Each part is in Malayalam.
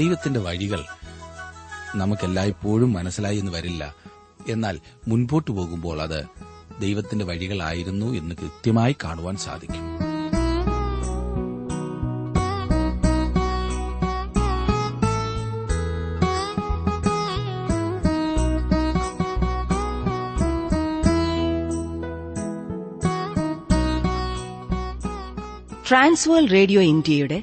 ദൈവത്തിന്റെ വഴികൾ നമുക്കെല്ലായ്പ്പോഴും മനസ്സിലായി എന്ന് വരില്ല. എന്നാൽ മുൻപോട്ട് പോകുമ്പോൾ അത് ദൈവത്തിന്റെ വഴികളായിരുന്നു എന്ന് കൃത്യമായി കാണുവാൻ സാധിക്കും. ട്രാൻസ്വേൾ റേഡിയോ ഇന്ത്യയുടെ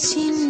കുരിശിൻ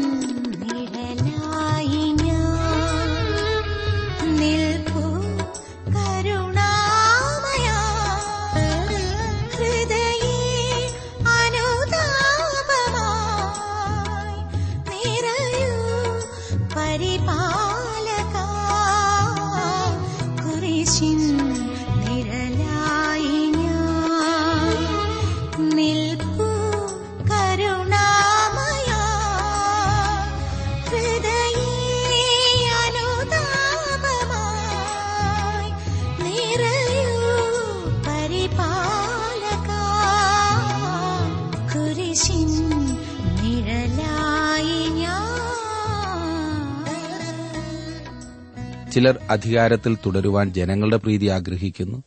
ചിലർ അധികാരത്തിൽ തുടരുവാൻ ജനങ്ങളുടെ പ്രീതി ആഗ്രഹിക്കുന്നു.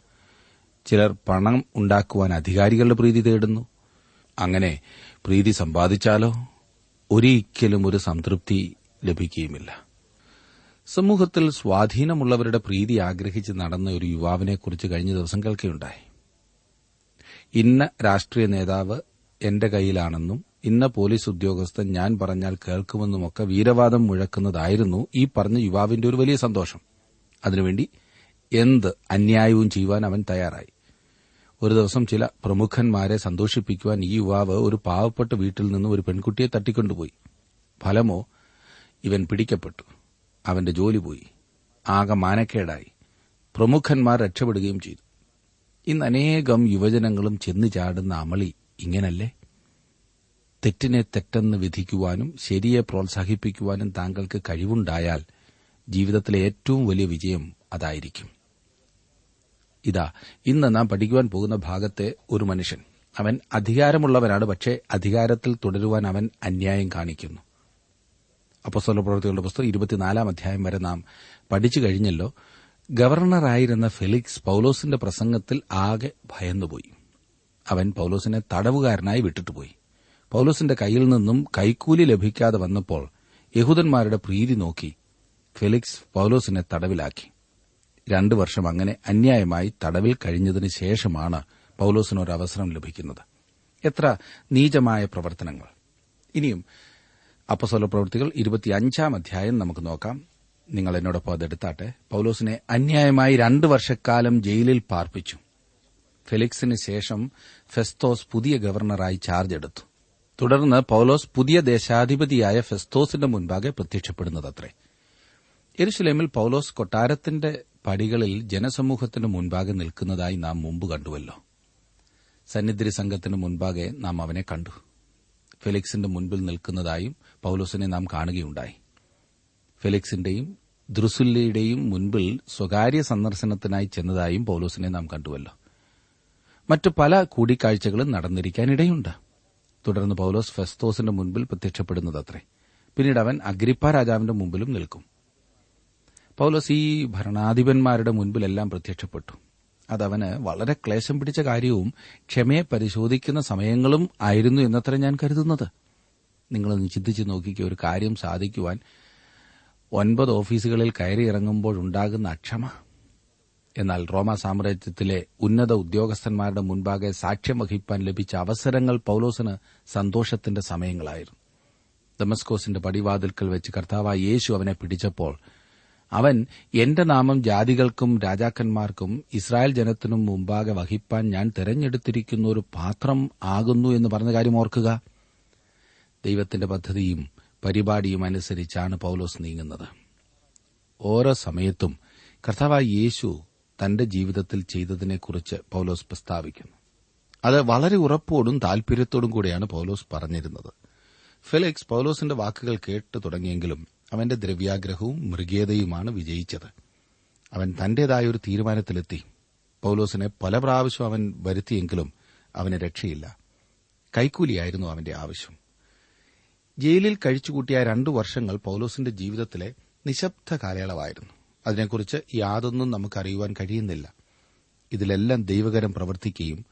ചിലർ പണം ഉണ്ടാക്കുവാൻ അധികാരികളുടെ പ്രീതി തേടുന്നു. അങ്ങനെ പ്രീതി സമ്പാദിച്ചാലോ ഒരിക്കലും ഒരു സംതൃപ്തി ലഭിക്കുകയുമില്ല. സമൂഹത്തിൽ സ്വാധീനമുള്ളവരുടെ പ്രീതി ആഗ്രഹിച്ച് നടന്ന ഒരു യുവാവിനെക്കുറിച്ച് കഴിഞ്ഞ ദിവസം കേൾക്കുകയുണ്ടായി. ഇന്ന രാഷ്ട്രീയ നേതാവ് എന്റെ കയ്യിലാണെന്നും ഇന്ന പോലീസ് ഉദ്യോഗസ്ഥൻ ഞാൻ പറഞ്ഞാൽ കേൾക്കുമെന്നുമൊക്കെ വീരവാദം മുഴക്കുന്നതായിരുന്നു ഈ പറഞ്ഞ യുവാവിന്റെ ഒരു വലിയ സന്തോഷം. അതിനുവേണ്ടി എന്ത് അന്യായവും ചെയ്യുവാൻ അവൻ തയ്യാറായി. ഒരു ദിവസം ചില പ്രമുഖന്മാരെ സന്തോഷിപ്പിക്കുവാൻ ഈ യുവാവ് ഒരു പാവപ്പെട്ട വീട്ടിൽ നിന്ന് ഒരു പെൺകുട്ടിയെ തട്ടിക്കൊണ്ടുപോയി. ഫലമോ ഇവൻ പിടിക്കപ്പെട്ടു. അവന്റെ ജോലി പോയി. ആകെ മാനക്കേടായി. പ്രമുഖന്മാർ രക്ഷപ്പെടുകയും ചെയ്തു. ഇന്ന് അനേകം യുവജനങ്ങളും ചെന്നു ചാടുന്ന അമളി ഇങ്ങനല്ലേ? തെറ്റിനെ തെറ്റെന്ന് വിധിക്കുവാനും ശരിയെ പ്രോത്സാഹിപ്പിക്കുവാനും താങ്കൾക്ക് കഴിവുണ്ടായാൽ ജീവിതത്തിലെ ഏറ്റവും വലിയ വിജയം അതായിരിക്കും. ഇതാ ഇന്ന് നാം പഠിക്കുവാൻ പോകുന്ന ഭാഗത്തെ ഒരു മനുഷ്യൻ. അവൻ അധികാരമുള്ളവനാണ് പക്ഷേ അധികാരത്തിൽ തുടരുവാൻ അവൻ അന്യായം കാണിക്കുന്നു. അപ്പസ്വല പ്രവർത്തികളുടെ പുസ്തകം ഇരുപത്തിനാലാം അധ്യായം വരെ നാം പഠിച്ചു കഴിഞ്ഞല്ലോ. ഗവർണറായിരുന്ന ഫെലിക്സ് പൌലോസിന്റെ പ്രസംഗത്തിൽ ആകെ ഭയന്നുപോയി. അവൻ പൌലോസിനെ തടവുകാരനായി വിട്ടിട്ടുപോയി. പൌലോസിന്റെ കയ്യിൽ നിന്നും കൈക്കൂലി ലഭിക്കാതെ വന്നപ്പോൾ യഹൂദന്മാരുടെ പ്രീതി നോക്കി. ഫെലിക്സ് പൌലോസിനെ തടവിലാക്കി. രണ്ടു വർഷം അങ്ങനെ അന്യായമായി തടവിൽ കഴിഞ്ഞതിന് ശേഷമാണ് പൌലോസിന് ഒരു അവസരം ലഭിക്കുന്നത്. എത്ര നീചമായ പ്രവർത്തനങ്ങൾ. ഇനിയും അപ്പസോല പ്രവൃത്തികൾ ഇരുപത്തിയഞ്ചാം അധ്യായം നമുക്ക് നോക്കാം. നിങ്ങൾ എന്നോടൊപ്പം അതെടുത്താട്ടെ. പൌലോസിനെ അന്യായമായി രണ്ടു വർഷക്കാലം ജയിലിൽ പാർപ്പിച്ചു. ഫെലിക്സിന് ശേഷം ഫെസ്തോസ് പുതിയ ഗവർണറായി ചാർജ് എടുത്തു. തുടർന്ന് പൌലോസ് പുതിയ ദേശാധിപതിയായ ഫെസ്തോസിന്റെ മുൻപാകെ പ്രത്യക്ഷപ്പെടുന്നതത്രേ. എരുസലേമിൽ പൌലോസ് കൊട്ടാരത്തിന്റെ പടികളിൽ ജനസമൂഹത്തിന് മുൻപാകെ നിൽക്കുന്നതായി നാം മുമ്പ് കണ്ടുവല്ലോ. സന്നിധി സംഘത്തിന് മുൻപാകെ നാം അവനെ കണ്ടു. ഫെലിക്സിന്റെ മുൻപിൽ നിൽക്കുന്നതായും പൌലോസിനെ നാം കാണുകയുണ്ടായി. ഫെലിക്സിന്റെയും ദ്രുസുല്ലയുടെയും മുൻപിൽ സ്വകാര്യ സന്ദർശനത്തിനായി ചെന്നതായും പൌലോസിനെ നാം കണ്ടുവല്ലോ. മറ്റു പല കൂടിക്കാഴ്ചകളും നടന്നിരിക്കാനിടയുണ്ട്. തുടർന്ന് പൌലോസ് ഫെസ്തോസിന്റെ മുൻപിൽ പ്രത്യക്ഷപ്പെടുന്നതത്രേ. പിന്നീട് അവൻ അഗ്രിപ്പ രാജാവിന്റെ മുമ്പിലും നിൽക്കും. പൌലോസ് ഈ ഭരണാധിപന്മാരുടെ മുൻപിലെല്ലാം പ്രത്യക്ഷപ്പെട്ടു. അതവന് വളരെ ക്ലേശം പിടിച്ച കാര്യവും ക്ഷമയെ പരിശോധിക്കുന്ന സമയങ്ങളും ആയിരുന്നു എന്നത്ര ഞാൻ കരുതുന്നത്. നിങ്ങളൊന്ന് ചിന്തിച്ച് നോക്കിക്കുക ഒരു കാര്യം സാധിക്കുവാൻ ഒൻപത് ഓഫീസുകളിൽ കയറിയിറങ്ങുമ്പോഴുണ്ടാകുന്ന അക്ഷമ. എന്നാൽ റോമ സാമ്രാജ്യത്തിലെ ഉന്നത ഉദ്യോഗസ്ഥന്മാരുടെ മുൻപാകെ സാക്ഷ്യം വഹിപ്പാൻ ലഭിച്ച അവസരങ്ങൾ പൌലോസിന് സന്തോഷത്തിന്റെ സമയങ്ങളായിരുന്നു. ദമസ്കോസിന്റെ പടിവാതിൽക്കൽ വെച്ച് കർത്താവായ യേശു അവനെ പിടിച്ചപ്പോൾ അവൻ എന്റെ നാമം ജാതികൾക്കും രാജാക്കന്മാർക്കും ഇസ്രായേൽ ജനത്തിനും മുമ്പാകെ വഹിപ്പാൻ ഞാൻ തെരഞ്ഞെടുത്തിരിക്കുന്ന ഒരു പാത്രം ആകുന്നു എന്ന് പറഞ്ഞ കാര്യം ഓർക്കുക. ദൈവത്തിന്റെ പദ്ധതിയും പരിപാടിയും അനുസരിച്ചാണ് പൌലോസ് നീങ്ങുന്നത്. ഓരോ സമയത്തും കർത്താവായ യേശു തന്റെ ജീവിതത്തിൽ ചെയ്തതിനെക്കുറിച്ച് പൌലോസ് പ്രസ്താവിക്കുന്നു. അത് വളരെ ഉറപ്പോടും താൽപര്യത്തോടും കൂടിയാണ് പൌലോസ് പറഞ്ഞിരുന്നത്. ഫെലിക്സ് പൌലോസിന്റെ വാക്കുകൾ കേട്ടു തുടങ്ങിയെങ്കിലും അവന്റെ ദ്രവ്യാഗ്രഹവും മൃഗീയതയുമാണ് വിജയിച്ചത്. അവൻ തന്റേതായ ഒരു തീരുമാനത്തിലെത്തി. പൌലോസിനെ പല പ്രാവശ്യം അവൻ വരുത്തിയെങ്കിലും അവന് രക്ഷയില്ല. കൈക്കൂലിയായിരുന്നു അവന്റെ ആവശ്യം. ജയിലിൽ കഴിച്ചുകൂട്ടിയ രണ്ടു വർഷങ്ങൾ പൌലോസിന്റെ ജീവിതത്തിലെ നിശബ്ദ കാലയളവായിരുന്നു. അതിനെക്കുറിച്ച് യാതൊന്നും നമുക്കറിയുവാൻ കഴിയുന്നില്ല. ഇതിലെല്ലാം ദൈവകരം പ്രവർത്തിക്കുകയും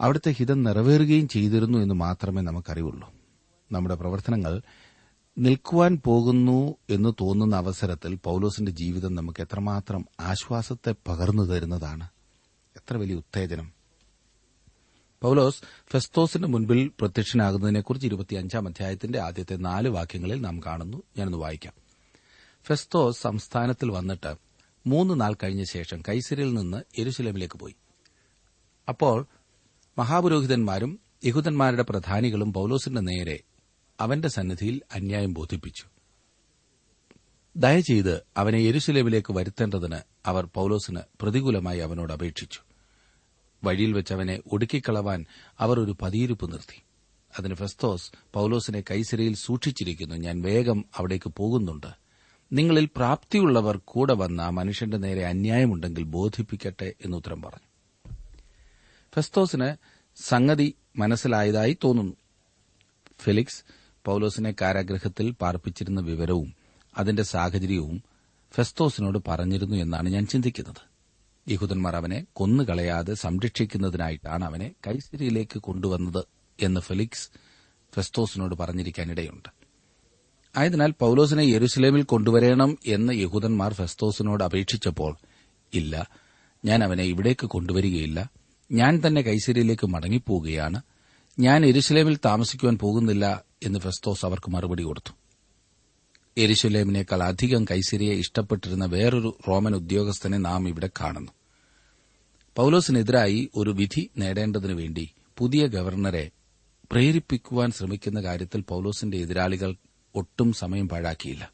അവിടുത്തെ ഹിതം നിറവേറുകയും ചെയ്തിരുന്നു എന്ന് മാത്രമേ നമുക്കറിയുള്ളൂ നമ്മുടെ പ്രവർത്തനങ്ങൾ നിൽക്കുവാൻ പോകുന്നു എന്ന് തോന്നുന്ന അവസരത്തിൽ പൌലോസിന്റെ ജീവിതം നമുക്ക് എത്രമാത്രം ആശ്വാസത്തെ പകർന്നു തരുന്നതാണ്. എത്ര വലിയ ഉത്തേജനം. പൌലോസ് ഫെസ്തോസിന് മുൻപിൽ പ്രത്യക്ഷനാകുന്നതിനെക്കുറിച്ച് ഇരുപത്തിയഞ്ചാം അധ്യായത്തിന്റെ ആദ്യത്തെ നാല് വാക്യങ്ങളിൽ നാം കാണുന്നു. ഞാനൊന്ന് വായിക്കാം. ഫെസ്തോസ് സംസ്ഥാനത്തിൽ വന്നിട്ട് മൂന്ന് നാൾ കഴിഞ്ഞ ശേഷം കൈസരിൽ നിന്ന് എരുശലമിലേക്ക് പോയി. അപ്പോൾ മഹാപുരോഹിതന്മാരും യഹൂദന്മാരുടെ പ്രധാനികളും പൌലോസിന്റെ നേരെ അവന്റെ സന്നിധിയിൽ അന്യായം ബോധിപ്പിച്ചു. ദയചെയ്ത് അവനെ യെരുശലേമിലേക്ക് വരുത്തേണ്ടതിന് അവർ പൌലോസിന് പ്രതികൂലമായി അവനോട് അപേക്ഷിച്ചു. വഴിയിൽ വെച്ച് അവനെ ഒടുക്കിക്കളവാൻ അവർ ഒരു പതിയിരുപ്പ് നിർത്തി. അതിന് ഫെസ്തോസ് പൌലോസിനെ കൈസരയിൽ സൂക്ഷിച്ചിരിക്കുന്നു. ഞാൻ വേഗം അവിടേക്ക് പോകുന്നുണ്ട്. നിങ്ങളിൽ പ്രാപ്തിയുള്ളവർ കൂടെ വന്ന മനുഷ്യന്റെ നേരെ അന്യായമുണ്ടെങ്കിൽ ബോധിപ്പിക്കട്ടെ എന്ന് ഉത്തരം പറഞ്ഞു. ഫെസ്തോസിന് സംഗതി മനസ്സിലായതായി തോന്നുന്നു. ഫെലിക്സ് പൌലോസിനെ കാരാഗ്രഹത്തിൽ പാർപ്പിച്ചിരുന്ന വിവരവും അതിന്റെ സാഹചര്യവും ഫെസ്തോസിനോട് പറഞ്ഞിരുന്നു എന്നാണ് ഞാൻ ചിന്തിക്കുന്നത്. യഹൂദന്മാർ അവനെ കൊന്നുകളയാതെ സംരക്ഷിക്കുന്നതിനായിട്ടാണ് അവനെ കൈസരിയിലേക്ക് കൊണ്ടുവന്നത് എന്ന് ഫെലിക്സ് ഫെസ്തോസിനോട് പറഞ്ഞിരിക്കാനിടയുണ്ട്. ആയതിനാൽ പൌലോസിനെ യെരുസലേമിൽ കൊണ്ടുവരണം എന്ന് യഹൂദന്മാർ ഫെസ്തോസിനോട് അപേക്ഷിച്ചപ്പോൾ ഇല്ല ഞാൻ അവനെ ഇവിടേക്ക് കൊണ്ടുവരികയില്ല. ഞാൻ തന്നെ കൈസരിയിലേക്ക് മടങ്ങിപ്പോവുകയാണ്. ഞാൻ എരുസലേമിൽ താമസിക്കുവാൻ പോകുന്നില്ല എന്ന് ഫെസ്തോസ് അവർക്ക് മറുപടി കൊടുത്തു. എരുസലേമിനേക്കാൾ അധികം കൈസരിയെ ഇഷ്ടപ്പെട്ടിരുന്ന വേറൊരു റോമൻ ഉദ്യോഗസ്ഥനെ നാം ഇവിടെ കാണുന്നു. പൌലോസിനെതിരായി ഒരു വിധി നേടേണ്ടതിനു വേണ്ടി പുതിയ ഗവർണറെ പ്രേരിപ്പിക്കുവാൻ ശ്രമിക്കുന്ന കാര്യത്തിൽ പൌലോസിന്റെ എതിരാളികൾ ഒട്ടും സമയം പാഴാക്കിയില്ല.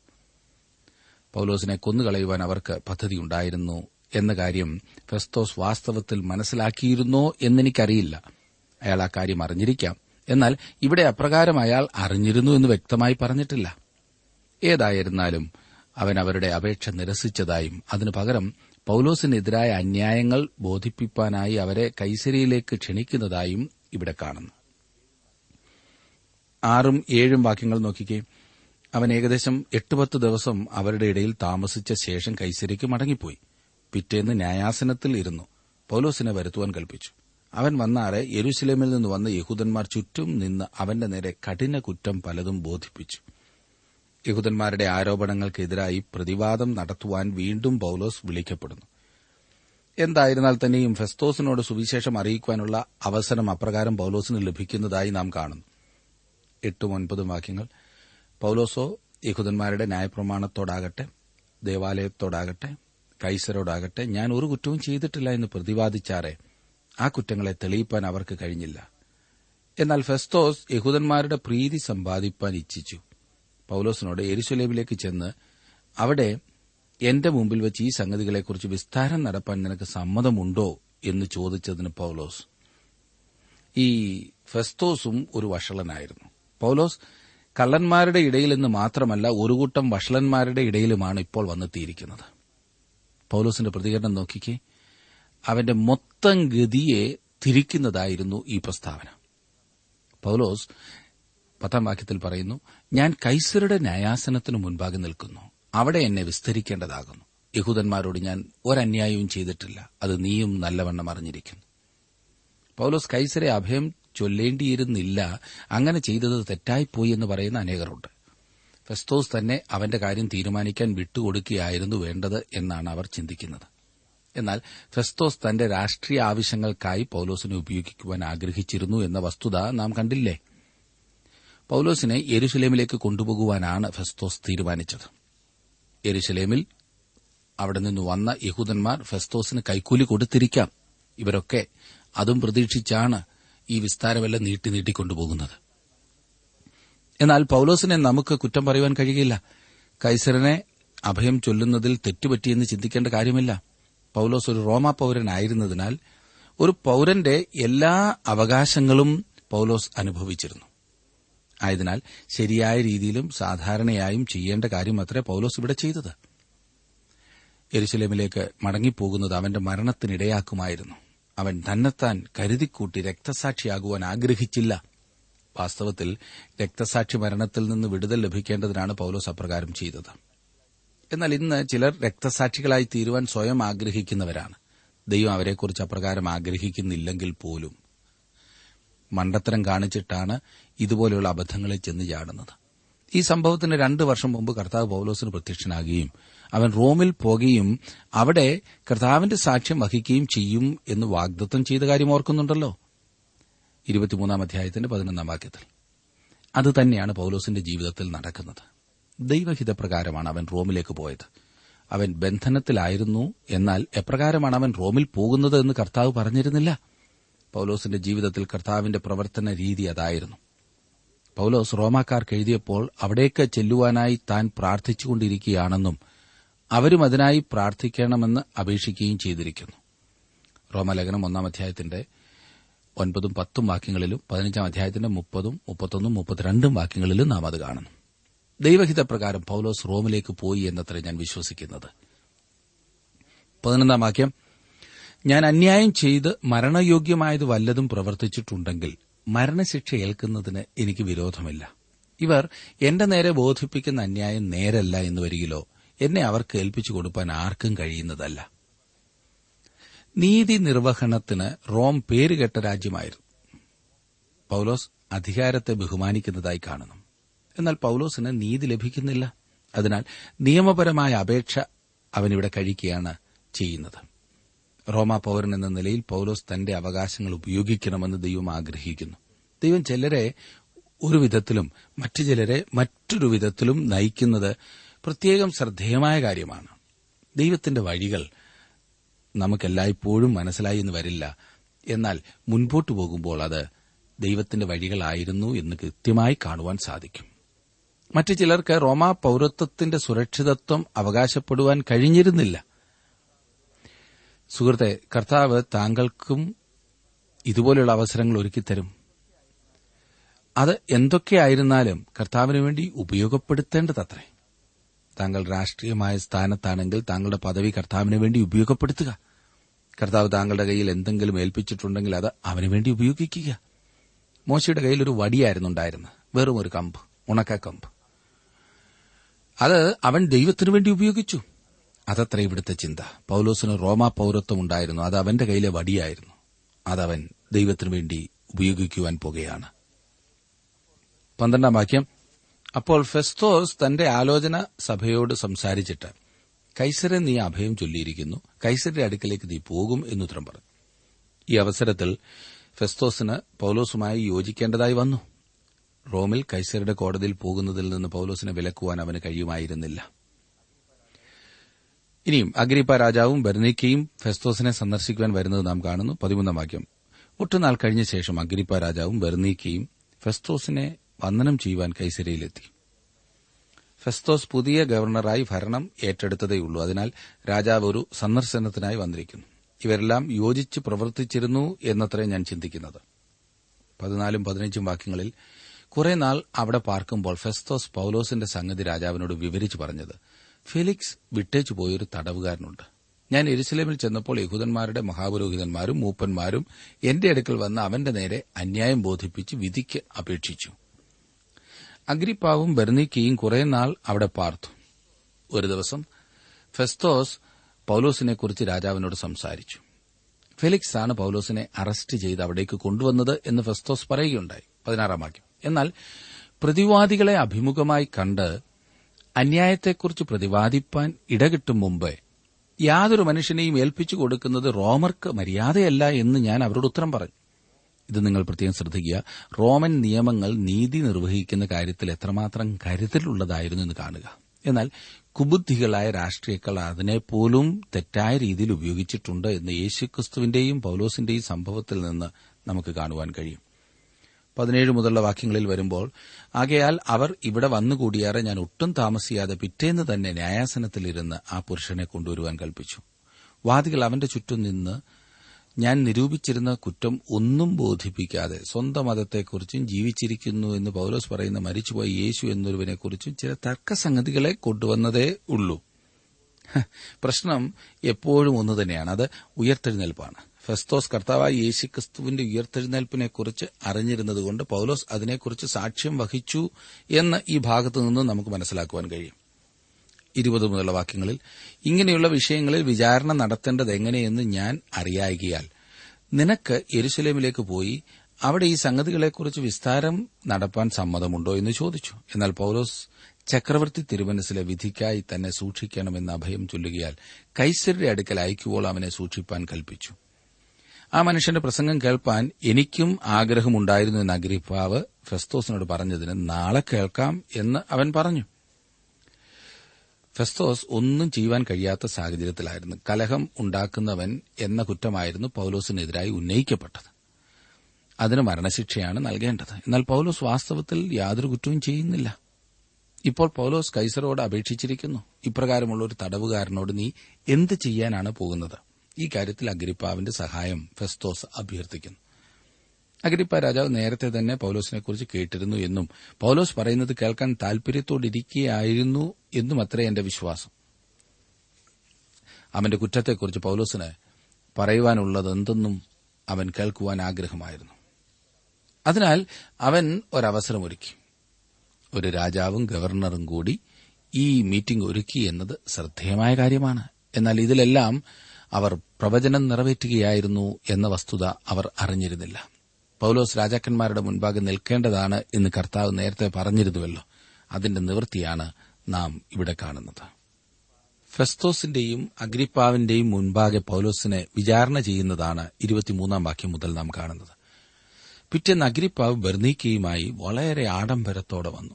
പൌലോസിനെ കൊന്നുകളയുവാൻ അവർക്ക് പദ്ധതിയുണ്ടായിരുന്നു എന്ന കാര്യം ഫെസ്തോസ് വാസ്തവത്തിൽ മനസ്സിലാക്കിയിരുന്നോ എന്നെനിക്കറിയില്ല. അയാൾ ആ കാര്യം അറിഞ്ഞിരിക്കാം. എന്നാൽ ഇവിടെ അപ്രകാരം അയാൾ അറിഞ്ഞിരുന്നു എന്ന് വ്യക്തമായി പറഞ്ഞിട്ടില്ല. ഏതായിരുന്നാലും അവൻ അവരുടെ അപേക്ഷ നിരസിച്ചതായും അതിനു പകരം പൌലോസിനെതിരായ അന്യായങ്ങൾ ബോധിപ്പിക്കാനായി അവരെ കൈസരിയിലേക്ക് ക്ഷണിക്കുന്നതായും ഇവിടെ കാണുന്നു. ആറും ഏഴും വാക്യങ്ങൾ നോക്കിക്കേ. അവൻ ഏകദേശം എട്ട് പത്ത് ദിവസം അവരുടെ ഇടയിൽ താമസിച്ച ശേഷം കൈസരിക്ക് മടങ്ങിപ്പോയി. പിറ്റേന്ന് ന്യായാസനത്തിൽ ഇരുന്നു. പൗലോസിനെ വരുത്തുവാൻ കൽപ്പിച്ചു. അവൻ വന്നാറെ യെരുസലേമിൽ നിന്ന് വന്ന യഹൂദന്മാർ ചുറ്റും നിന്ന് അവന്റെ നേരെ കഠിന കുറ്റം പലതും ബോധിപ്പിച്ചു. യഹൂദന്മാരുടെ ആരോപണങ്ങൾക്കെതിരായി പ്രതിവാദം നടത്തുവാൻ വീണ്ടും പൌലോസ് വിളിക്കപ്പെടുന്നു. എന്തായിരുന്നാൽ തന്നെയും ഫെസ്തോസിനോട് സുവിശേഷം അറിയിക്കാനുള്ള അവസരം അപ്രകാരം പൌലോസിന് ലഭിക്കുന്നതായി നാം കാണുന്നു. എട്ടും ഒൻപതും വാക്യങ്ങൾ. പൌലോസോ യഹൂദന്മാരുടെ ന്യായപ്രമാണത്തോടാകട്ടെ ദേവാലയത്തോടാകട്ടെ കൈസരോടാകട്ടെ ഞാൻ ഒരു കുറ്റവും ചെയ്തിട്ടില്ല എന്ന് പ്രതിപാദിച്ചാറെ ആ കുറ്റങ്ങളെ തെളിയിപ്പാൻ അവർക്ക് കഴിഞ്ഞില്ല. എന്നാൽ ഫെസ്തോസ് യഹൂദന്മാരുടെ പ്രീതി സമ്പാദിപ്പാൻ ഇച്ഛിച്ചു. പൌലോസിനോട് എരുസലേമിലേക്ക് ചെന്ന് അവിടെ എന്റെ മുമ്പിൽ വെച്ച് ഈ സംഗതികളെക്കുറിച്ച് വിസ്താരം നടപ്പാൻ നിനക്ക് സമ്മതമുണ്ടോ? എന്ന് ചോദിച്ചതിന് പൌലോസ്. ഈ ഫെസ്തോസും ഒരു വഷളനായിരുന്നു. പൌലോസ് കള്ളന്മാരുടെ ഇടയിൽ നിന്ന് മാത്രമല്ല ഒരു കൂട്ടം വഷളന്മാരുടെ ഇടയിലുമാണ് ഇപ്പോൾ വന്നെത്തിയിരിക്കുന്നത്. പൌലോസിന്റെ പ്രതികരണം നോക്കിക്കേ. അവന്റെ മൊത്തം ഗതിയെ തിരിക്കുന്നതായിരുന്നു ഈ പ്രസ്താവന. പൌലോസ് പത്താം വാക്യത്തിൽ പറയുന്നു ഞാൻ കൈസരുടെ ന്യായാസനത്തിനു മുൻപാകെ നിൽക്കുന്നു. അവിടെ എന്നെ വിസ്തരിക്കേണ്ടതാകുന്നു. യഹൂദന്മാരോട് ഞാൻ ഒരന്യായവും ചെയ്തിട്ടില്ല. അത് നീയും നല്ലവണ്ണം അറിഞ്ഞിരിക്കുന്നു. പൌലോസ് കൈസരെ അഭയം ചൊല്ലേണ്ടിയിരുന്നില്ല. അങ്ങനെ ചെയ്തത് തെറ്റായിപ്പോയി എന്ന് പറയുന്ന അനേകരുണ്ട്. ഫെസ്തോസ് തന്നെ അവന്റെ കാര്യം തീരുമാനിക്കാൻ വിട്ടുകൊടുക്കുകയായിരുന്നു വേണ്ടത് എന്നാണ് അവർ ചിന്തിക്കുന്നത്. എന്നാൽ ഫെസ്തോസ് തന്റെ രാഷ്ട്രീയ ആവശ്യങ്ങൾക്കായി പൌലോസിനെ ഉപയോഗിക്കുവാൻ ആഗ്രഹിച്ചിരുന്നു എന്ന വസ്തുത നാം കണ്ടില്ലേ? പൌലോസിനെ യെരുസലേമിലേക്ക് കൊണ്ടുപോകുവാനാണ് ഫെസ്തോസ് തീരുമാനിച്ചത്. യെരുസലേമിൽ അവിടെ നിന്ന് വന്ന യഹൂദന്മാർ ഫെസ്തോസിന് കൈക്കൂലി കൊടുത്തിരിക്കാം. ഇവരൊക്കെ അതും പ്രതീക്ഷിച്ചാണ് ഈ വിസ്താരമെല്ലാം നീട്ടി നീട്ടിക്കൊണ്ടുപോകുന്നത് എന്നാൽ പൌലോസിനെ നമുക്ക് കുറ്റം പറയുവാൻ കഴിയുകയില്ല. കൈസറിനെ അഭയം ചൊല്ലുന്നതിൽ തെറ്റുപറ്റിയെന്ന് ചിന്തിക്കേണ്ട കാര്യമില്ല. പൌലോസ് ഒരു റോമാ പൌരനായിരുന്നതിനാൽ ഒരു പൌരന്റെ എല്ലാ അവകാശങ്ങളും പൌലോസ് അനുഭവിച്ചിരുന്നു. ആയതിനാൽ ശരിയായ രീതിയിലും സാധാരണയായും ചെയ്യേണ്ട കാര്യം അത്രേ പൌലോസ് ഇവിടെ ചെയ്തത്. എരുസലേമിലേക്ക് മടങ്ങിപ്പോകുന്നത് അവന്റെ മരണത്തിനിടയാക്കുമായിരുന്നു. അവൻ തന്നെത്താൻ കരുതിക്കൂട്ടി രക്തസാക്ഷിയാകുവാൻ ആഗ്രഹിച്ചില്ല. വാസ്തവത്തിൽ രക്തസാക്ഷി മരണത്തിൽ നിന്ന് വിടുതൽ ലഭിക്കേണ്ടതിനാണ് പൌലോസ് അപ്രകാരം ചെയ്തത്. എന്നാൽ ഇന്ന് ചിലർ രക്തസാക്ഷികളായി തീരുവാൻ സ്വയം ആഗ്രഹിക്കുന്നവരാണ്. ദൈവം അവരെക്കുറിച്ച് അപ്രകാരം ആഗ്രഹിക്കുന്നില്ലെങ്കിൽ പോലും. മണ്ടത്തരം കാണിച്ചിട്ടാണ് ഇതുപോലെയുള്ള അബദ്ധങ്ങളിൽ ചെന്ന് ചാടുന്നത്. ഈ സംഭവത്തിന് രണ്ട് വർഷം മുമ്പ് കർത്താവ് പൌലോസിന് പ്രത്യക്ഷനാകുകയും അവൻ റോമിൽ പോകുകയും അവിടെ കർത്താവിന്റെ സാക്ഷ്യം വഹിക്കുകയും ചെയ്യും എന്ന് വാഗ്ദത്തം ചെയ്ത കാര്യം ഓർക്കുന്നുണ്ടല്ലോ. അധ്യായത്തിന്റെ പതിനൊന്നാം വാക്യത്തിൽ. അത് തന്നെയാണ് പൌലോസിന്റെ ജീവിതത്തിൽ നടക്കുന്നത്. ദൈവഹിതപ്രകാരമാണ് അവൻ റോമിലേക്ക് പോയത്. അവൻ ബന്ധനത്തിലായിരുന്നു എന്നാൽ എപ്രകാരമാണ് അവൻ റോമിൽ പോകുന്നത് എന്ന് കർത്താവ് പറഞ്ഞിരുന്നില്ല. പൌലോസിന്റെ ജീവിതത്തിൽ കർത്താവിന്റെ പ്രവർത്തന രീതി അതായിരുന്നു. പൌലോസ് റോമാക്കാർക്ക് എഴുതിയപ്പോൾ അവിടേക്ക് ചെല്ലുവാനായി താൻ പ്രാർത്ഥിച്ചുകൊണ്ടിരിക്കുകയാണെന്നും അവരും അതിനായി പ്രാർത്ഥിക്കണമെന്ന് അപേക്ഷിക്കുകയും ചെയ്തിരിക്കുന്നു. റോമലേഖനം ഒന്നാം അധ്യായത്തിന്റെ ഒൻപതും പത്തും വാക്യങ്ങളിലും പതിനഞ്ചാം അധ്യായത്തിന്റെ മുപ്പതും മുപ്പത്തൊന്നും മുപ്പത്തിരണ്ടും വാക്യങ്ങളിലും നാം അത് കാണുന്നു. ദൈവഹിതപ്രകാരം പൌലോസ് റോമിലേക്ക് പോയി എന്നത്ര ഞാൻ വിശ്വസിക്കുന്നത്. പതിനൊന്നാം വാക്യം ഞാൻ അന്യായം ചെയ്ത് മരണയോഗ്യമായത് വല്ലതും പ്രവർത്തിച്ചിട്ടുണ്ടെങ്കിൽ മരണശിക്ഷ ഏൽക്കുന്നതിന് എനിക്ക് വിരോധമില്ല. ഇവർ എന്റെ നേരെ ബോധിപ്പിക്കുന്ന അന്യായം നേരല്ല എന്ന് വരികിലോ എന്നെ അവർക്ക് ഏൽപ്പിച്ചു കൊടുക്കാൻ ആർക്കും കഴിയുന്നതല്ല. നീതി നിർവഹണത്തിന് റോം പേരുകെട്ട രാജ്യമായിരുന്നു. പൌലോസ് അധികാരത്തെ ബഹുമാനിക്കുന്നതായി കാണുന്നു. എന്നാൽ പൌലോസിന് നീതി ലഭിക്കുന്നില്ല. അതിനാൽ നിയമപരമായ അപേക്ഷ അവനിവിടെ കഴിക്കുകയാണ് ചെയ്യുന്നത്. റോമാ പൌരൻ എന്ന നിലയിൽ പൌലോസ് തന്റെ അവകാശങ്ങൾ ഉപയോഗിക്കണമെന്ന് ദൈവം ആഗ്രഹിക്കുന്നു. ദൈവം ചിലരെ ഒരു വിധത്തിലും മറ്റു ചിലരെ മറ്റൊരു വിധത്തിലും നയിക്കുന്നത് പ്രത്യേകം ശ്രദ്ധേയമായ കാര്യമാണ്. ദൈവത്തിന്റെ വഴികൾ നമുക്കെല്ലായ്പ്പോഴും മനസ്സിലായി എന്ന് വരില്ല. എന്നാൽ മുൻപോട്ട് പോകുമ്പോൾ അത് ദൈവത്തിന്റെ വഴികളായിരുന്നു എന്ന് കൃത്യമായി കാണുവാൻ സാധിക്കും. മറ്റു ചിലർക്ക് റോമാ പൌരത്വത്തിന്റെ സുരക്ഷിതത്വം അവകാശപ്പെടുവാൻ കഴിഞ്ഞിരുന്നില്ല. സുഹൃത്തെ കർത്താവ് താങ്കൾക്കും ഇതുപോലെയുള്ള അവസരങ്ങൾ ഒരുക്കിത്തരും. അത് എന്തൊക്കെയായിരുന്നാലും കർത്താവിന് വേണ്ടി ഉപയോഗപ്പെടുത്തേണ്ടതത്രേ. താങ്കൾ രാഷ്ട്രീയമായ സ്ഥാനത്താണെങ്കിൽ താങ്കളുടെ പദവി കർത്താവിന് വേണ്ടി ഉപയോഗപ്പെടുത്തുക. കർത്താവ് താങ്കളുടെ കയ്യിൽ എന്തെങ്കിലും ഏൽപ്പിച്ചിട്ടുണ്ടെങ്കിൽ അത് അവന് വേണ്ടി ഉപയോഗിക്കുക. മോശയുടെ കയ്യിൽ ഒരു വടിയായിരുന്നു ഉണ്ടായിരുന്നത്. വെറും ഒരു കമ്പ് ഉണക്ക കമ്പ്. അത് അവൻ ദൈവത്തിനു വേണ്ടി ഉപയോഗിച്ചു. അതത്ര ഇവിടുത്തെ ചിന്ത. പൌലോസിന് റോമാ പൌരത്വം ഉണ്ടായിരുന്നു. അത് അവന്റെ കയ്യിലെ വടിയായിരുന്നു. അതവൻ ദൈവത്തിനു വേണ്ടി ഉപയോഗിക്കുവാൻ പോകുകയാണ്. പന്ത്രണ്ടാം വാക്യം. അപ്പോൾ ഫെസ്തോസ് തന്റെ ആലോചന സഭയോട് സംസാരിച്ചിട്ട് കൈസരെ നീ അഭയം ചൊല്ലിയിരിക്കുന്നു. കൈസരുടെ അടുക്കലേക്ക് നീ പോകും എന്നുത്തരം പറഞ്ഞു. ഈ അവസരത്തിൽ ഫെസ്തോസിന് പൌലോസുമായി യോജിക്കേണ്ടതായി വന്നു. റോമിൽ കൈസരുടെ കോടതിയിൽ പോകുന്നതിൽ നിന്ന് പൌലോസിനെ വിലക്കുവാൻ അവന് കഴിയുമായിരുന്നില്ല. ഇനിയും അഗ്രിപ്പ രാജാവും ബെർനിക്കയും ഫെസ്തോസിനെ സന്ദർശിക്കുവാൻ വരുന്നത് നാം കാണുന്നു. പതിമൂന്നാം വാക്യം. ഒട്ടുനാൾ കഴിഞ്ഞ ശേഷം അഗ്രിപ്പ രാജാവും ബെർനീക്കയും ഫെസ്തോസിനെ വന്ദനം ചെയ്യുവാൻ കൈസരയിലെത്തി ഫെസ്തോസ് പുതിയ ഗവർണറായി ഭരണം ഏറ്റെടുത്തതേയുള്ളൂ. അതിനാൽ രാജാവ് ഒരു സന്ദർശനത്തിനായി വന്നിരിക്കുന്നു. ഇവരെല്ലാം യോജിച്ച് പ്രവർത്തിച്ചിരുന്നു എന്നത്രേ ഞാൻ ചിന്തിക്കുന്നത്. പതിനാലും പതിനഞ്ചും വാക്യങ്ങളിൽ കുറെ നാൾ അവിടെ പാർക്കുമ്പോൾ ഫെസ്തോസ് പൌലോസിന്റെ സംഗതി രാജാവിനോട് വിവരിച്ചു പറഞ്ഞത് ഫിലിക്സ് വിട്ടേച്ചു പോയൊരു തടവുകാരനുണ്ട്. ഞാൻ എരുസലേമിൽ ചെന്നപ്പോൾ യഹൂദന്മാരുടെ മഹാപുരോഹിതന്മാരും മൂപ്പന്മാരും എന്റെ അടുക്കൽ വന്ന് അവന്റെ നേരെ അന്യായം ബോധിപ്പിച്ച് വിധിക്ക് അപേക്ഷിച്ചു. അഗ്രിപ്പാവും ബെർണീക്കയും കുറെ നാൾ അവിടെ പാർത്തു. ഒരു ദിവസം ഫെസ്തോസ് പൌലോസിനെക്കുറിച്ച് രാജാവിനോട് സംസാരിച്ചു. ഫെലിക്സ് ആണ് പൌലോസിനെ അറസ്റ്റ് ചെയ്ത് അവിടേക്ക് കൊണ്ടുവന്നത് എന്ന് ഫെസ്തോസ് പറയുകയുണ്ടായി. പതിനാറാം വാക്യം. എന്നാൽ പ്രതിവാദികളെ അഭിമുഖമായി കണ്ട് അന്യായത്തെക്കുറിച്ച് പ്രതിവാദിപ്പാൻ ഇടകിട്ടും മുമ്പേ യാതൊരു മനുഷ്യനെയും ഏൽപ്പിച്ചു കൊടുക്കുന്നത് റോമർക്ക് മര്യാദയല്ല എന്ന് ഞാൻ അവരോട് ഉത്തരം പറഞ്ഞു. ഇത് നിങ്ങൾ പ്രത്യേകം ശ്രദ്ധിക്കുക. റോമൻ നിയമങ്ങൾ നീതി നിർവഹിക്കുന്ന കാര്യത്തിൽ എത്രമാത്രം കരുതലുള്ളതായിരുന്നു എന്ന് കാണുക. എന്നാൽ കുബുദ്ധികളായ രാഷ്ട്രീയക്കാർ അതിനെപ്പോലും തെറ്റായ രീതിയിൽ ഉപയോഗിച്ചിട്ടുണ്ട് എന്ന് യേശുക്രിസ്തുവിന്റെയും പൌലോസിന്റെയും സംഭവത്തിൽ നിന്ന് നമുക്ക് കാണുവാൻ കഴിയും. പതിനേഴ് മുതലുള്ള വാക്യങ്ങളിൽ വരുമ്പോൾ ആകയാൽ അവർ ഇവിടെ വന്നുകൂടിയാറെ ഞാൻ ഒട്ടും താമസിയാതെ പിറ്റേന്ന് തന്നെ ന്യായാസനത്തിലിരുന്ന് ആ പുരുഷനെ കൊണ്ടുവരുവാൻ കൽപ്പിച്ചു. വാദികൾ അവന്റെ ചുറ്റും നിന്ന് ഞാൻ നിരൂപിച്ചിരുന്ന കുറ്റം ഒന്നും ബോധിപ്പിക്കാതെ സ്വന്തം മതത്തെക്കുറിച്ചും ജീവിച്ചിരിക്കുന്നു എന്ന് പൌലോസ് പറയുന്ന മരിച്ചുപോയ യേശു എന്നൊരുവനെക്കുറിച്ചും ചില തർക്കസംഗതികളെ കൊണ്ടുവന്നതേ ഉള്ളൂ. പ്രശ്നം എപ്പോഴും ഒന്നു തന്നെയാണ്. അത് ഉയർത്തെഴുന്നേൽപ്പാണ്. ഫെസ്തോസ് കർത്താവായ യേശുക്രിസ്തുവിന്റെ ഉയർത്തെഴുന്നേൽപ്പിനെക്കുറിച്ച് അറിഞ്ഞിരുന്നതുകൊണ്ട് പൌലോസ് അതിനെക്കുറിച്ച് സാക്ഷ്യം വഹിച്ചു എന്ന് ഈ ഭാഗത്തു നിന്ന് നമുക്ക് മനസ്സിലാക്കുവാൻ കഴിയും. ഇരുപത് മുതലുള്ള വാക്യങ്ങളിൽ ഇങ്ങനെയുള്ള വിഷയങ്ങളിൽ വിചാരണ നടത്തേണ്ടത് എങ്ങനെയെന്ന് ഞാൻ അറിയായികയാൽ നിനക്ക് എരുസലേമിലേക്ക് പോയി അവിടെ ഈ സംഗതികളെക്കുറിച്ച് വിസ്താരം നടപ്പാൻ സമ്മതമുണ്ടോ? എന്ന് ചോദിച്ചു. എന്നാൽ പൌലോസ് ചക്രവർത്തി തിരുമനസിലെ വിധിക്കായി തന്നെ സൂക്ഷിക്കണമെന്ന് അഭയം ചൊല്ലുകയാൽ കൈസരുടെ അടുക്കൽ അയക്കുവോൾ അവനെ സൂക്ഷിപ്പാൻ കൽപ്പിച്ചു. ആ മനുഷ്യന്റെ പ്രസംഗം കേൾപ്പാൻ എനിക്കും ആഗ്രഹമുണ്ടായിരുന്നു എന്ന് അഗ്രിപ്പാവ് ഫെസ്തോസിനോട് പറഞ്ഞതിന് നാളെ കേൾക്കാം എന്ന് അവൻ പറഞ്ഞു. ഫെസ്തോസ് ഒന്നും ചെയ്യുവാൻ കഴിയാത്ത സാഹചര്യത്തിലായിരുന്നു. കലഹം ഉണ്ടാക്കുന്നവൻ എന്ന കുറ്റമായിരുന്നു പൌലോസിനെതിരായി ഉന്നയിക്കപ്പെട്ടത്. അതിന് മരണശിക്ഷയാണ് നൽകേണ്ടത്. എന്നാൽ പൌലോസ് വാസ്തവത്തിൽ യാതൊരു കുറ്റവും ചെയ്യുന്നില്ല. ഇപ്പോൾ പൌലോസ് കൈസറോട് അപേക്ഷിച്ചിരിക്കുന്നു. ഇപ്രകാരമുള്ള ഒരു തടവുകാരനോട് നീ എന്ത് ചെയ്യാനാണ് പോകുന്നത്? ഈ കാര്യത്തിൽ അഗ്രിപ്പാവിന്റെ സഹായം ഫെസ്തോസ് അഭ്യർത്ഥിക്കുന്നു. അഗ്രിപ്പ രാജാവ് നേരത്തെ തന്നെ പൌലോസിനെക്കുറിച്ച് കേട്ടിരുന്നു എന്നും പൌലോസ് പറയുന്നത് കേൾക്കാൻ താൽപര്യത്തോടിരിക്കുകയായിരുന്നു എന്നും അത്രേ എന്റെ വിശ്വാസം. അവന്റെ കുറ്റത്തെക്കുറിച്ച് പൌലോസിന് പറയുവാനുള്ളതെന്തെന്നും അവൻ കേൾക്കുവാൻ ആഗ്രഹമായിരുന്നു. അതിനാൽ അവൻ ഒരവസരമൊരുക്കി ഒരു രാജാവും ഗവർണറും കൂടി ഈ മീറ്റിംഗ് ഒരുക്കി എന്നത് ശ്രദ്ധേയമായ കാര്യമാണ്. എന്നാൽ ഇതിലെല്ലാം അവർ പ്രവചനം നിറവേറ്റുകയായിരുന്നു എന്ന വസ്തുത അവർ അറിഞ്ഞിരുന്നില്ല. പൌലോസ് രാജാക്കന്മാരുടെ മുൻപാകെ നിൽക്കേണ്ടതാണ് എന്ന് കർത്താവ് നേരത്തെ പറഞ്ഞിരുന്നുവല്ലോ. അതിന്റെ നിവൃത്തിയാണ് നാം ഇവിടെ കാണുന്നത്. ഫെസ്തോസിന്റെയും അഗ്രിപ്പാവിന്റെയും മുൻപാകെ പൌലോസിനെ വിചാരണ ചെയ്യുന്നതാണ് ഇരുപത്തിമൂന്നാം വാക്യം മുതൽ നാം കാണുന്നത്. പിറ്റേന്ന് അഗ്രിപ്പാവ് ബെർണീക്കയുമായി വളരെ ആഡംബരത്തോടെ വന്നു.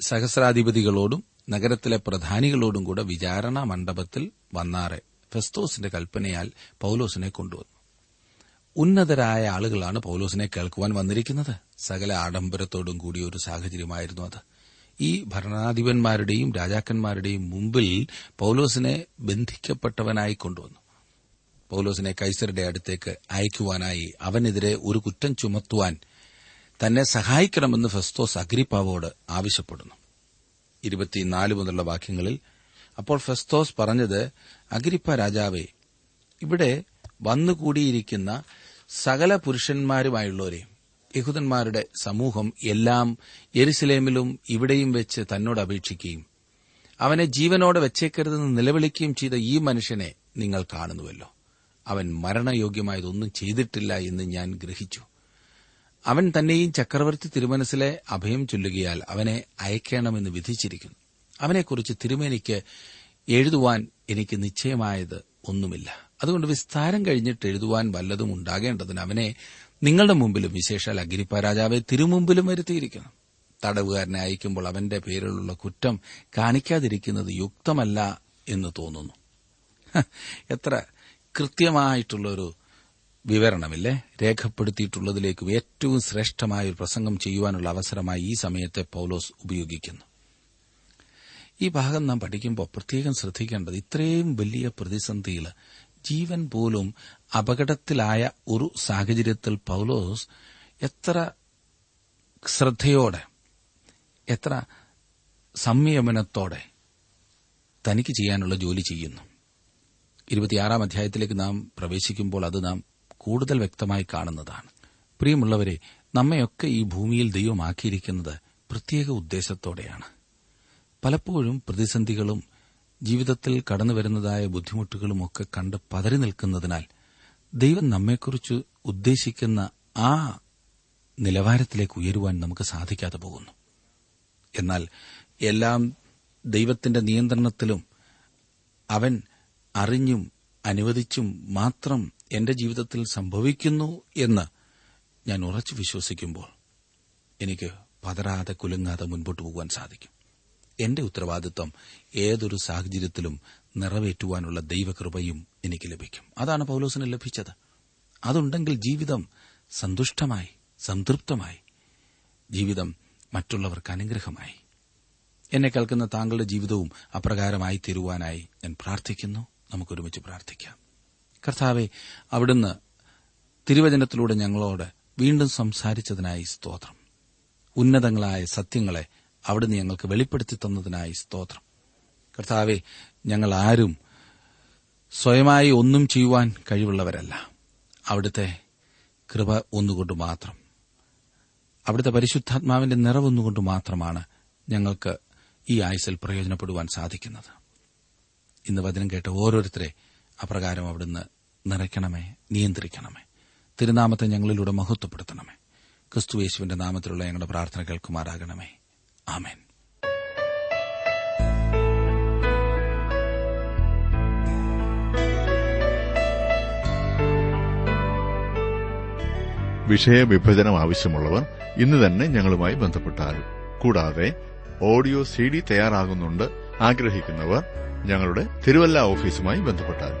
സഹസ്രാധിപതികളോടും നഗരത്തിലെ പ്രധാനികളോടും കൂടെ വിചാരണ മണ്ഡപത്തിൽ വന്നാറെ ഫെസ്തോസിന്റെ കൽപ്പനയാൽ പൌലോസിനെ കൊണ്ടുവന്നു. ഉന്നതരായ ആളുകളാണ് പൌലോസിനെ കേൾക്കുവാൻ വന്നിരിക്കുന്നത്. സകല ആഡംബരത്തോടും കൂടിയ ഒരു സാഹചര്യമായിരുന്നു അത്. ഈ ഭരണാധിപന്മാരുടെയും രാജാക്കന്മാരുടെയും മുമ്പിൽ പൌലോസിനെ ബന്ധിക്കപ്പെട്ടവനായി കൊണ്ടുവന്നു. പൌലോസിനെ കൈസരുടെ അടുത്തേക്ക് അയക്കുവാനായി അവനെതിരെ ഒരു കുറ്റം ചുമത്തുവാൻ തന്നെ സഹായിക്കണമെന്ന് ഫെസ്തോസ് അഗ്രിപ്പാവോട് ആവശ്യപ്പെടുന്നു. മുതലുള്ള വാക്യങ്ങളിൽ അപ്പോൾ ഫെസ്തോസ് പറഞ്ഞത് അഗ്രിപ്പ രാജാവേ ഇവിടെ വന്നുകൂടിയിരിക്കുന്ന സകല പുരുഷന്മാരുമായുള്ളവരെ യഹൂദന്മാരുടെ സമൂഹം എല്ലാം യെരുസലേമിലും ഇവിടെയും വെച്ച് തന്നോട് അപേക്ഷിക്കുകയും അവനെ ജീവനോടെ വെച്ചേക്കരുതെന്ന് നിലവിളിക്കുകയും ചെയ്ത ഈ മനുഷ്യനെ നിങ്ങൾ കാണുന്നുവല്ലോ. അവൻ മരണയോഗ്യമായതൊന്നും ചെയ്തിട്ടില്ല എന്ന് ഞാൻ ഗ്രഹിച്ചു. അവൻ തന്നെയും ചക്രവർത്തി തിരുമനസിലെ അഭയം ചൊല്ലുകയാൽ അവനെ അയക്കണമെന്ന് വിധിച്ചിരിക്കുന്നു. അവനെക്കുറിച്ച് തിരുമേനിക്ക് എഴുതുവാൻ എനിക്ക് നിശ്ചയമായത് ഒന്നുമില്ല. അതുകൊണ്ട് വിസ്താരം കഴിഞ്ഞിട്ട് എഴുതുവാൻ വല്ലതും ഉണ്ടാകേണ്ടതിന് അവനെ നിങ്ങളുടെ മുമ്പിലും വിശേഷാൽ അഗ്രിപ്പ രാജാവെ തിരുമുമ്പിലും വരുത്തിയിരിക്കണം. തടവുകാരനെ അയക്കുമ്പോൾ അവന്റെ പേരിലുള്ള കുറ്റം കാണിക്കാതിരിക്കുന്നത് യുക്തമല്ല എന്ന് തോന്നുന്നു. എത്ര കൃത്യമായിട്ടുള്ള ഒരു വിവരണമില്ലേ? രേഖപ്പെടുത്തിയിട്ടുള്ളതിലേക്ക് ഏറ്റവും ശ്രേഷ്ഠമായ ഒരു പ്രസംഗം ചെയ്യുവാനുള്ള അവസരമായി ഈ സമയത്തെ പൌലോസ് ഉപയോഗിക്കുന്നു. ഈ ഭാഗം നാം പഠിക്കുമ്പോൾ പ്രത്യേകം ശ്രദ്ധിക്കേണ്ടത് ഇത്രയും വലിയ പ്രതിസന്ധിയിൽ ജീവൻ പോലും അപകടത്തിലായ ഒരു സാഹചര്യത്തിൽ പൌലോസ് എത്ര ശ്രദ്ധയോടെ എത്ര സംയമനത്തോടെ തനിക്ക് ചെയ്യാനുള്ള ജോലി ചെയ്യുന്നു. ഇരുപത്തിയാറാം അധ്യായത്തിലേക്ക് നാം പ്രവേശിക്കുമ്പോൾ അത് നാം കൂടുതൽ വ്യക്തമായി കാണുന്നതാണ്. പ്രിയമുള്ളവരെ നമ്മയൊക്കെ ഈ ഭൂമിയിൽ ദൈവമാക്കിയിരിക്കുന്നത് പ്രത്യേക ഉദ്ദേശത്തോടെയാണ്. പലപ്പോഴും പ്രതിസന്ധികളും ജീവിതത്തിൽ കടന്നുവരുന്നതായ ബുദ്ധിമുട്ടുകളും ഒക്കെ കണ്ട് പതറി നിൽക്കുന്നതിനാൽ ദൈവം നമ്മെക്കുറിച്ച് ഉദ്ദേശിക്കുന്ന ആ നിലവാരത്തിലേക്ക് ഉയരുവാൻ നമുക്ക് സാധിക്കാതെ പോകുന്നു. എന്നാൽ എല്ലാം ദൈവത്തിന്റെ നിയന്ത്രണത്തിലും അവൻ അറിഞ്ഞും അനുവദിച്ചും മാത്രം എന്റെ ജീവിതത്തിൽ സംഭവിക്കുന്നു എന്ന് ഞാൻ ഉറച്ചു വിശ്വസിക്കുമ്പോൾ എനിക്ക് പതരാതെ കുലുങ്ങാതെ മുൻപോട്ട് പോകുവാൻ സാധിക്കും. എന്റെ ഉത്തരവാദിത്വം ഏതൊരു സാഹചര്യത്തിലും നിറവേറ്റുവാനുള്ള ദൈവകൃപയും എനിക്ക് ലഭിക്കും. അതാണ് പൌലോസിന് ലഭിച്ചത്. അതുണ്ടെങ്കിൽ ജീവിതം സന്തുഷ്ടമായി സംതൃപ്തമായി ജീവിതം മറ്റുള്ളവർക്ക് അനുഗ്രഹമായി. എന്നെ കേൾക്കുന്ന താങ്കളുടെ ജീവിതവും അപ്രകാരമായി തീരുവാനായി ഞാൻ പ്രാർത്ഥിക്കുന്നു. നമുക്കൊരുമിച്ച് പ്രാർത്ഥിക്കാം. കർത്താവെ അവിടുന്ന് തിരുവചനത്തിലൂടെ ഞങ്ങളോട് വീണ്ടും സംസാരിച്ചതിനായി സ്തോത്രം. ഉന്നതങ്ങളായ സത്യങ്ങളെ അവിടുന്ന് ഞങ്ങൾക്ക് വെളിപ്പെടുത്തി തന്നതിനായി സ്തോത്രം. കർത്താവെ ഞങ്ങൾ ആരും സ്വയമായി ഒന്നും ചെയ്യുവാൻ കഴിവുള്ളവരല്ല. അവിടുത്തെ കൃപ ഒന്നുകൊണ്ട് മാത്രം. അവിടുത്തെ പരിശുദ്ധാത്മാവിന്റെ നിറവൊന്നുകൊണ്ട് മാത്രമാണ് ഞങ്ങൾക്ക് ഈ ആയുസിൽ പ്രയോജനപ്പെടുവാൻ സാധിക്കുന്നത്. ഇന്ന് വചനം കേട്ട ഓരോരുത്തരെ അപ്രകാരം അവിടുന്ന് നിറയ്ക്കണമേ നിയന്ത്രിക്കണമേ. തിരുനാമത്തെ ഞങ്ങളിലൂടെ മഹത്വപ്പെടുത്തണമേ. ക്രിസ്തുയേശുവിന്റെ നാമത്തിലുള്ള ഞങ്ങളുടെ പ്രാർത്ഥന കേൾക്കുമാറാകണമേ. ആമേൻ വിഷയവിഭജനം ആവശ്യമുള്ളവർ ഇന്ന് തന്നെ ഞങ്ങളുമായി ബന്ധപ്പെട്ടാലും കൂടാതെ ഓഡിയോ സി ഡി തയ്യാറാകുന്നുണ്ട്. ആഗ്രഹിക്കുന്നവർ ഞങ്ങളുടെ തിരുവല്ല ഓഫീസുമായി ബന്ധപ്പെട്ടാലും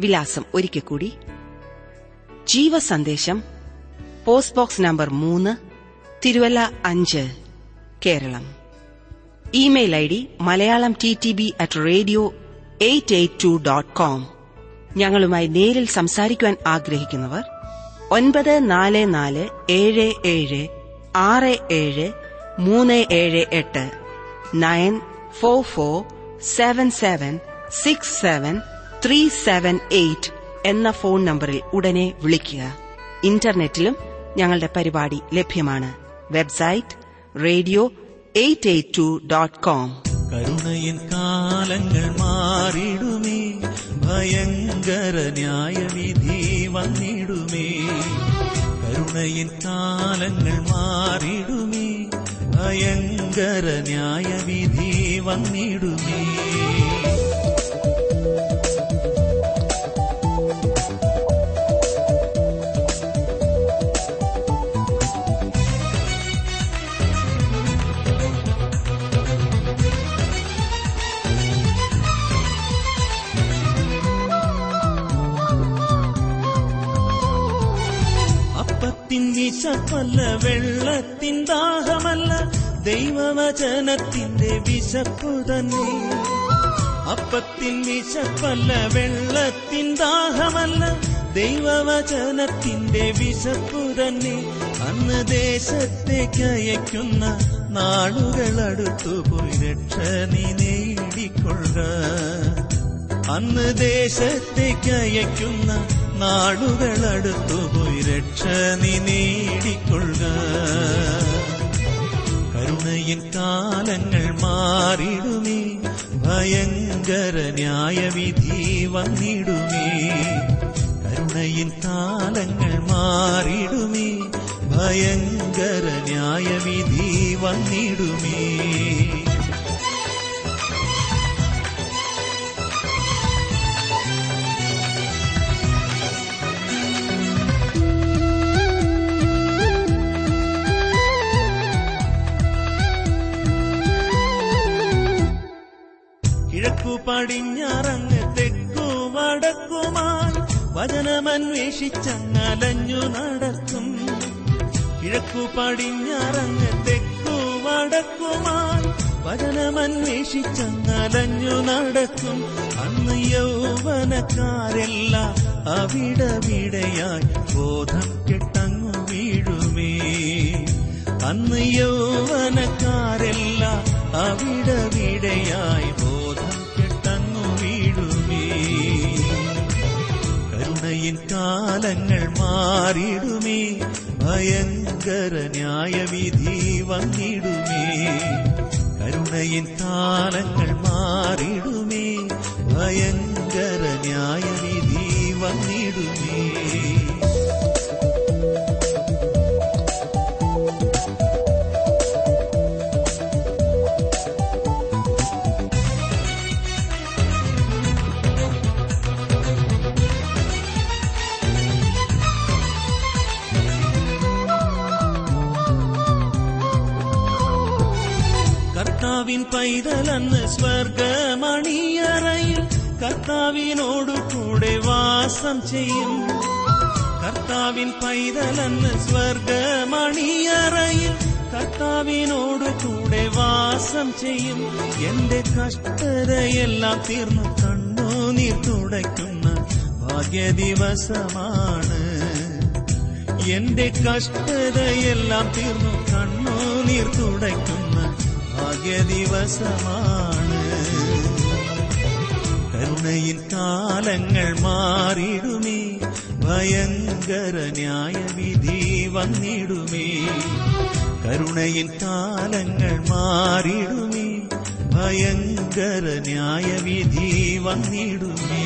വിലാസം ഒരിക്കൽ കൂടി. ജീവസന്ദേശം പോസ്റ്റ് ബോക്സ് നമ്പർ മൂന്ന് തിരുവല്ല അഞ്ച് Keralam. Email I D Malayalam T T B at radio eight eight two dot com. ഞങ്ങളുമായി നേരിൽ സംസാരിക്കുവാൻ ആഗ്രഹിക്കുന്നവർ ഒൻപത് നാല് നാല് ഏഴ് ഏഴ് ആറ് ഏഴ് മൂന്ന് ഏഴ് എട്ട് nine four four seven seven six seven three seven eight എന്ന ഫോൺ നമ്പറിൽ ഉടനെ വിളിക്കുക. ഇന്റർനെറ്റിലും ഞങ്ങളുടെ പരിപാടി ലഭ്യമാണ്. Website radio eight eight two dot com. കരുണയിൻ കാലങ്ങൾ മാറിടുമേ ഭയങ്കര ന്യായവിധി വന്നിടുമേ. കരുണയിൻ കാലങ്ങൾ മാറിടുമേ ഭയങ്കര ന്യായവിധി വന്നിടുമേ. വിശപ്പല്ല വെള്ളത്തിൻ ദാഹമല്ല ദൈവവചനത്തിന്റെ വിശപ്പു തന്നെ. അപ്പത്തിൻ വിശപ്പല്ല വെള്ളത്തിൻ ദാഹമല്ല ദൈവവചനത്തിന്റെ വിശപ്പു തന്നെ. അന്ന് ദേശത്തേക്ക് അയക്കുന്ന നാളുകൾ അടുത്തുപോയി രക്ഷ നീ നേടിക്കൊള്ളുക. അന്ന് ദേശത്തേക്ക് അയക്കുന്ന നാടുകൾ അടുത്തുപോയി രക്ഷ നീ നേടിക്കൊള്ളുക. കരുണയിൻ കാലങ്ങൾ മാറിടുമേ ഭയങ്കര ന്യായവിധി വന്നിടുമേ. കരുണയിൻ കാലങ്ങൾ മാറിടുമേ ഭയങ്കര ന്യായവിധി വന്നിടുമേ. പടിഞ്ഞാറങ്ങ് തെക്കു വടക്കുമായി വചനമന്വേഷിച്ചങ്ങലഞ്ഞു നടക്കും. കിഴക്കു പടിഞ്ഞാറങ്ങ് തെക്കു വടക്കുമായി വചനമന്വേഷിച്ചങ്ങലഞ്ഞു നടക്കും. അന്ന് യൗവനക്കാരെല്ലാം അവിടവിടെയായി ബോധം കെട്ടങ്ങു വീഴുമേ. അന്ന് യൗവനക്കാരെല്ലാം അവിടവിടെയായി മാറിടുമേ ഭയങ്കര ന്യായവിധി വന്നിടുമേ. കരുണയിൻ താനങ്ങൾ മാറിടുമേ ഭയങ്കര ന്യായവിധി വന്നിടുമേ. കർത്താവിൻ പൈതലെന്ന് സ്വർഗമണിയറയിൽ കർത്താവിനോടു കൂടെ വാസം ചെയ്യും. കർത്താവിൻ പൈതലെന്ന് സ്വർഗമണിയറയിൽ കർത്താവിനോടു കൂടെ വാസം ചെയ്യും. എന്റെ കഷ്ടതയെല്ലാം തീർന്നു കണ്ണോ നീർ തുടയ്ക്കുന്ന ഭാഗ്യദിവസമാണ്. എന്റെ കഷ്ടതയെല്ലാം തീർന്നു കണ്ണുനീർ തുടയ്ക്കുന്ന ദിവസമാണ്. കരുണയിൻ കാലങ്ങൾ മാറിയിടുമേ ഭയങ്കര ന്യായവിധി വന്നിടുമേ. കരുണയിൽ കാലങ്ങൾ മാറിയിടുമേ ഭയങ്കര ന്യായവിധി വന്നിടുമേ.